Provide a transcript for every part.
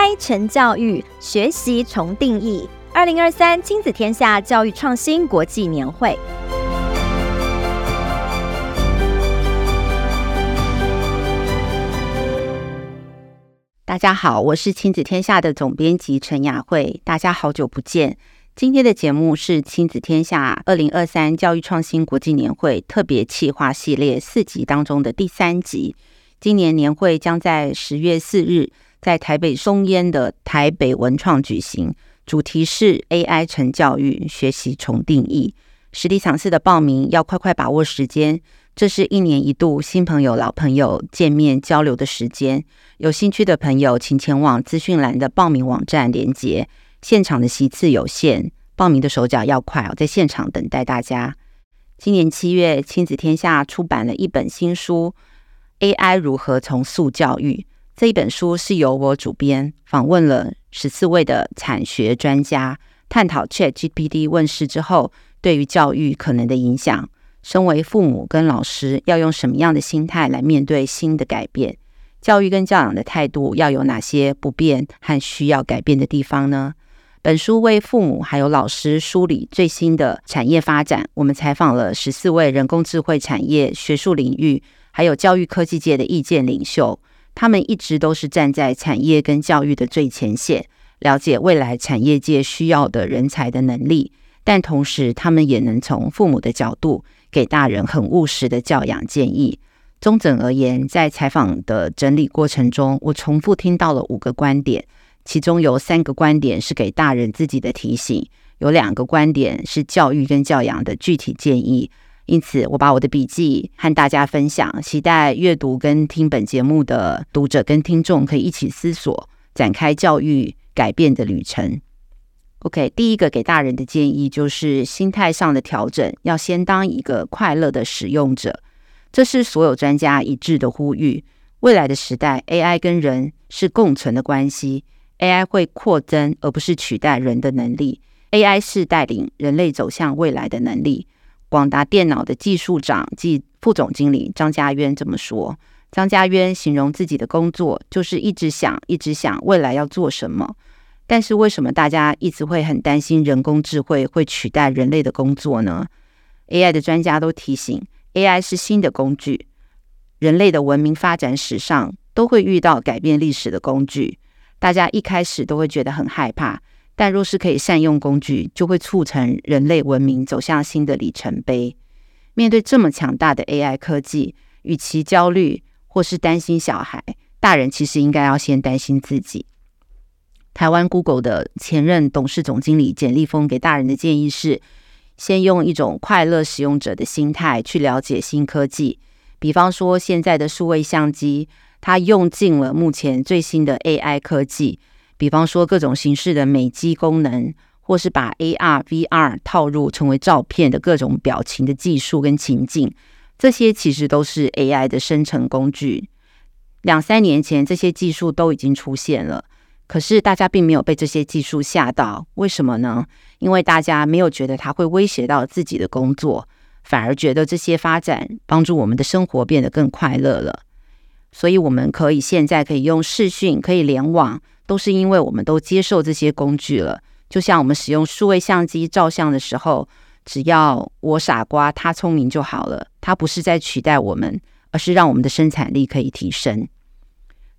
AI 成教育，学习重定义。二零二三亲子天下教育创新国际年会。大家好，我是亲子天下的总编辑陈雅慧。大家好久不见。今天的节目是亲子天下二零二三教育创新国际年会特别企划系列四集当中的第三集。今年年会将在十月四日在台北松烟的台北文创举行，主题是 AI 成教育，学习重定义。实体场次的报名要快快把握时间。这是一年一度新朋友、老朋友见面交流的时间。有兴趣的朋友，请前往资讯栏的报名网站连结。现场的席次有限，报名的手脚要快哦，在现场等待大家。今年七月，亲子天下出版了一本新书《AI 如何重塑教育》。这一本书是由我主编，访问了十四位的产学专家，探讨 ChatGPT 问世之后对于教育可能的影响。身为父母跟老师，要用什么样的心态来面对新的改变？教育跟教养的态度要有哪些不变和需要改变的地方呢？本书为父母还有老师梳理最新的产业发展。我们采访了十四位人工智慧产业、学术领域还有教育科技界的意见领袖，他们一直都是站在产业跟教育的最前线，了解未来产业界需要的人才的能力，但同时他们也能从父母的角度。给大人很务实的教养建议。综整而言，在采访的整理过程中，我重复听到了五个观点，其中有三个观点是给大人自己的提醒，有两个观点是教育跟教养的具体建议。因此，我把我的笔记和大家分享，期待阅读跟听本节目的读者跟听众可以一起思索，展开教育改变的旅程。OK，第一个给大人的建议就是心态上的调整，要先当一个快乐的使用者。这是所有专家一致的呼吁。未来的时代，AI 跟人是共存的关系，AI 会扩增而不是取代人的能力。AI 是带领人类走向未来的能力。广达电脑的技术长暨副总经理张家渊这么说。张家渊形容自己的工作就是一直想，一直想未来要做什么。但是为什么大家一直会很担心人工智慧会取代人类的工作呢？AI 的专家都提醒，AI 是新的工具，人类的文明发展史上都会遇到改变历史的工具。大家一开始都会觉得很害怕，但若是可以善用工具，就会促成人类文明走向新的里程碑。面对这么强大的 AI 科技，与其焦虑或是担心小孩，大人其实应该要先担心自己。台湾 Google 的前任董事总经理简立峰给大人的建议是：先用一种快乐使用者的心态去了解新科技。比方说，现在的数位相机，它用尽了目前最新的 AI 科技。比方说，各种形式的美肌功能，或是把 AR、VR 套入成为照片的各种表情的技术跟情境，这些其实都是 AI 的生成工具。两三年前，这些技术都已经出现了。可是大家并没有被这些技术吓到，为什么呢？因为大家没有觉得它会威胁到自己的工作，反而觉得这些发展帮助我们的生活变得更快乐了。所以我们可以现在可以用视讯，可以联网，都是因为我们都接受这些工具了。就像我们使用数位相机照相的时候，只要我傻瓜，他聪明就好了。他不是在取代我们，而是让我们的生产力可以提升。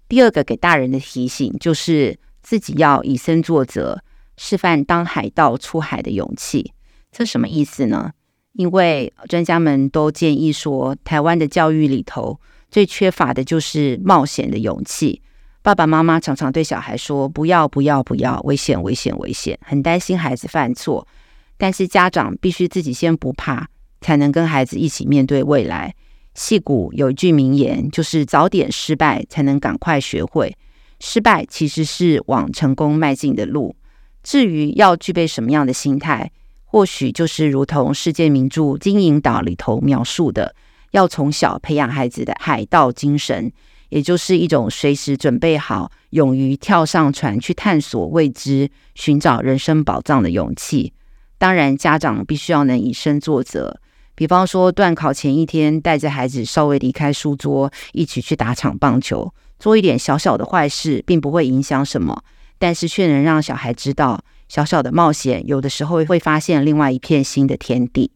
第二个给大人的提醒就是自己要以身作则，示范当海盗出海的勇气。这什么意思呢？因为专家们都建议说，台湾的教育里头最缺乏的就是冒险的勇气。爸爸妈妈常常对小孩说：“不要，不要，不要，危险，危险，危险！”很担心孩子犯错，但是家长必须自己先不怕，才能跟孩子一起面对未来。戏骨有一句名言，就是早点失败，才能赶快学会。失败其实是往成功迈进的路。至于要具备什么样的心态，或许就是如同世界名著《金银岛》里头描述的，要从小培养孩子的海盗精神，也就是一种随时准备好、勇于跳上船去探索未知、寻找人生宝藏的勇气。当然，家长必须要能以身作则。比方说，段考前一天带着孩子稍微离开书桌，一起去打场棒球，做一点小小的坏事，并不会影响什么，但是却能让小孩知道，小小的冒险有的时候会发现另外一片新的天地。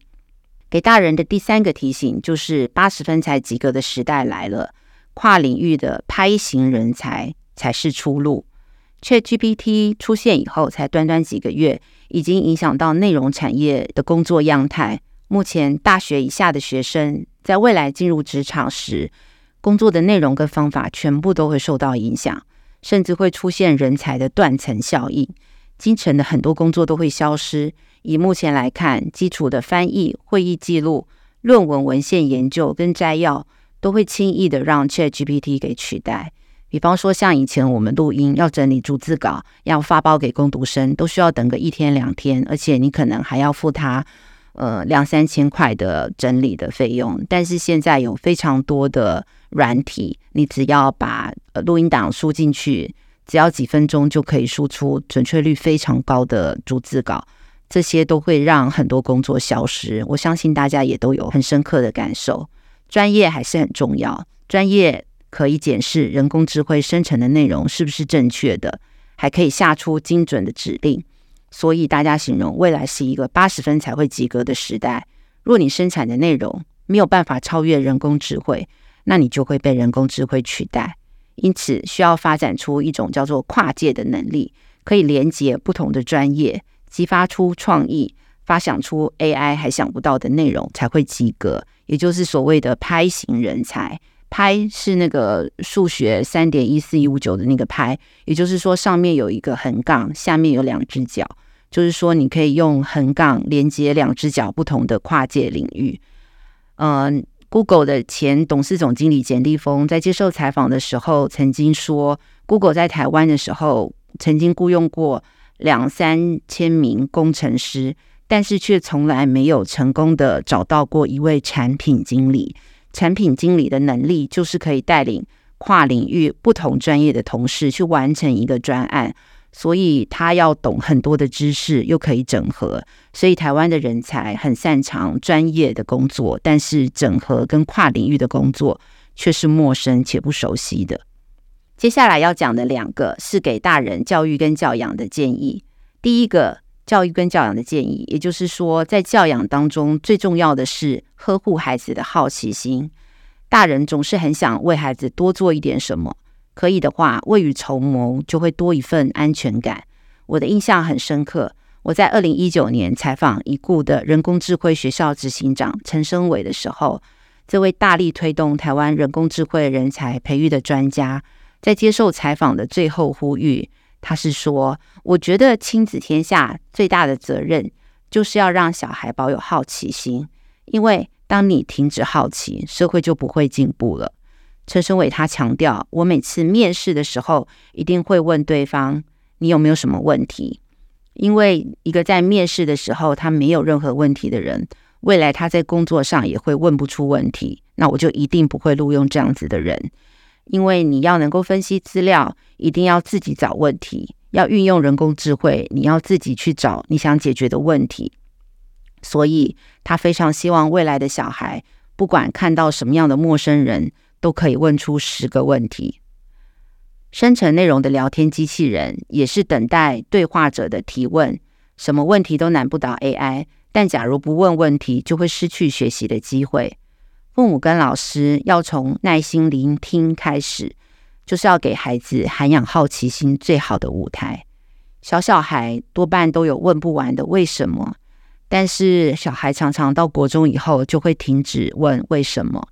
给大人的第三个提醒就是，八十分才及格的时代来了，跨领域的拍型人才才是出路。ChatGPT 出现以后，才短短几个月，已经影响到内容产业的工作样态。目前，大学以下的学生在未来进入职场时，工作的内容跟方法全部都会受到影响，甚至会出现人才的断层效应。基层的很多工作都会消失。以目前来看，基础的翻译、会议记录、论文文献研究跟摘要，都会轻易的让 ChatGPT 给取代。比方说，像以前我们录音要整理逐字稿，要发包给工读生，都需要等个一天两天，而且你可能还要付他呃两三千块的整理的费用。但是现在有非常多的软体，你只要把呃录音档输进去，只要几分钟就可以输出准确率非常高的逐字稿，这些都会让很多工作消失。我相信大家也都有很深刻的感受，专业还是很重要，专业。可以检视人工智慧生成的内容是不是正确的，还可以下出精准的指令。所以大家形容未来是一个八十分才会及格的时代。若你生产的内容没有办法超越人工智慧，那你就会被人工智慧取代。因此，需要发展出一种叫做跨界的能力，可以连接不同的专业，激发出创意，发想出 AI 还想不到的内容，才会及格。也就是所谓的拍型人才。拍是那个数学三点一四一五九的那个拍，也就是说上面有一个横杠，下面有两只脚，就是说你可以用横杠连接两只脚不同的跨界领域。嗯，Google 的前董事总经理简立峰在接受采访的时候曾经说，Google 在台湾的时候曾经雇佣过两三千名工程师，但是却从来没有成功的找到过一位产品经理。产品经理的能力就是可以带领跨领域不同专业的同事去完成一个专案，所以他要懂很多的知识，又可以整合。所以台湾的人才很擅长专业的工作，但是整合跟跨领域的工作却是陌生且不熟悉的。接下来要讲的两个是给大人教育跟教养的建议。第一个。教育跟教养的建议，也就是说，在教养当中，最重要的是呵护孩子的好奇心。大人总是很想为孩子多做一点什么，可以的话，未雨绸缪就会多一份安全感。我的印象很深刻，我在二零一九年采访已故的人工智慧学校执行长陈升伟的时候，这位大力推动台湾人工智慧人才培育的专家，在接受采访的最后呼吁。他是说：“我觉得亲子天下最大的责任就是要让小孩保有好奇心，因为当你停止好奇，社会就不会进步了。”陈生伟他强调：“我每次面试的时候，一定会问对方你有没有什么问题，因为一个在面试的时候他没有任何问题的人，未来他在工作上也会问不出问题，那我就一定不会录用这样子的人。”因为你要能够分析资料，一定要自己找问题；要运用人工智慧，你要自己去找你想解决的问题。所以，他非常希望未来的小孩，不管看到什么样的陌生人，都可以问出十个问题。生成内容的聊天机器人也是等待对话者的提问，什么问题都难不倒 AI。但假如不问问题，就会失去学习的机会。父母跟老师要从耐心聆听开始，就是要给孩子涵养好奇心最好的舞台。小小孩多半都有问不完的为什么，但是小孩常常到国中以后就会停止问为什么。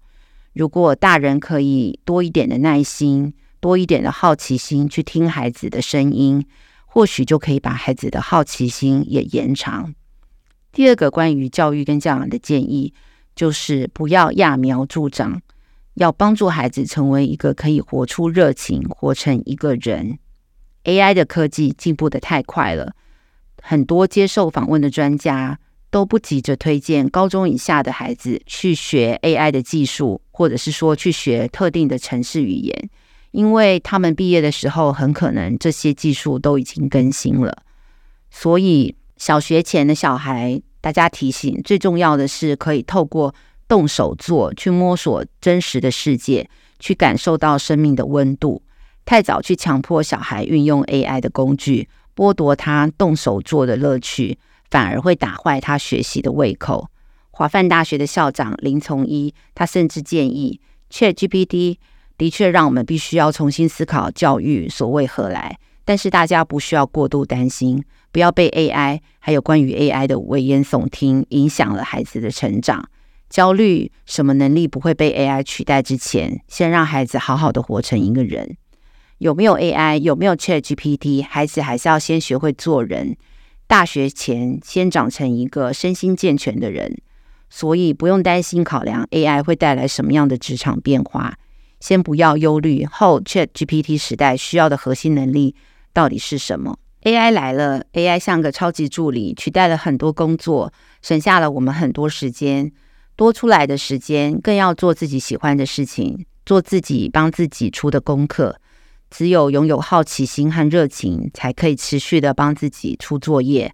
如果大人可以多一点的耐心，多一点的好奇心去听孩子的声音，或许就可以把孩子的好奇心也延长。第二个关于教育跟教养的建议。就是不要揠苗助长，要帮助孩子成为一个可以活出热情、活成一个人。AI 的科技进步得太快了，很多接受访问的专家都不急着推荐高中以下的孩子去学 AI 的技术，或者是说去学特定的城市语言，因为他们毕业的时候很可能这些技术都已经更新了。所以小学前的小孩。大家提醒，最重要的是可以透过动手做去摸索真实的世界，去感受到生命的温度，太早去强迫小孩运用 AI 的工具，剥夺他动手做的乐趣，反而会打坏他学习的胃口。华梵大学的校长林从一，他甚至建议，ChatGPT 的确让我们必须要重新思考教育所为何来，但是大家不需要过度担心，不要被 AI 还有关于 AI 的危言耸听影响了孩子的成长。焦虑什么能力不会被 AI 取代之前，先让孩子好好的活成一个人。有没有 AI，有没有 ChatGPT，孩子还是要先学会做人。大学前先长成一个身心健全的人。所以不用担心考量 AI 会带来什么样的职场变化，先不要忧虑后 ChatGPT 时代需要的核心能力到底是什么？AI 来了，AI 像个超级助理，取代了很多工作，省下了我们很多时间。多出来的时间更要做自己喜欢的事情，做自己帮自己出的功课。只有拥有好奇心和热情，才可以持续的帮自己出作业。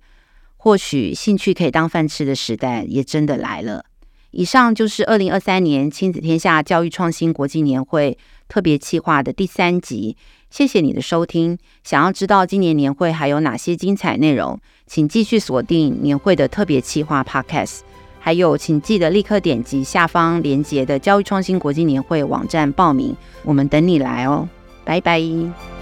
或许兴趣可以当饭吃的时代也真的来了。以上就是二零二三年亲子天下教育创新国际年会特别企划的第三集。谢谢你的收听。想要知道今年年会还有哪些精彩内容，请继续锁定年会的特别企划 Podcast。还有，请记得立刻点击下方连接的教育创新国际年会网站报名，我们等你来哦。拜拜。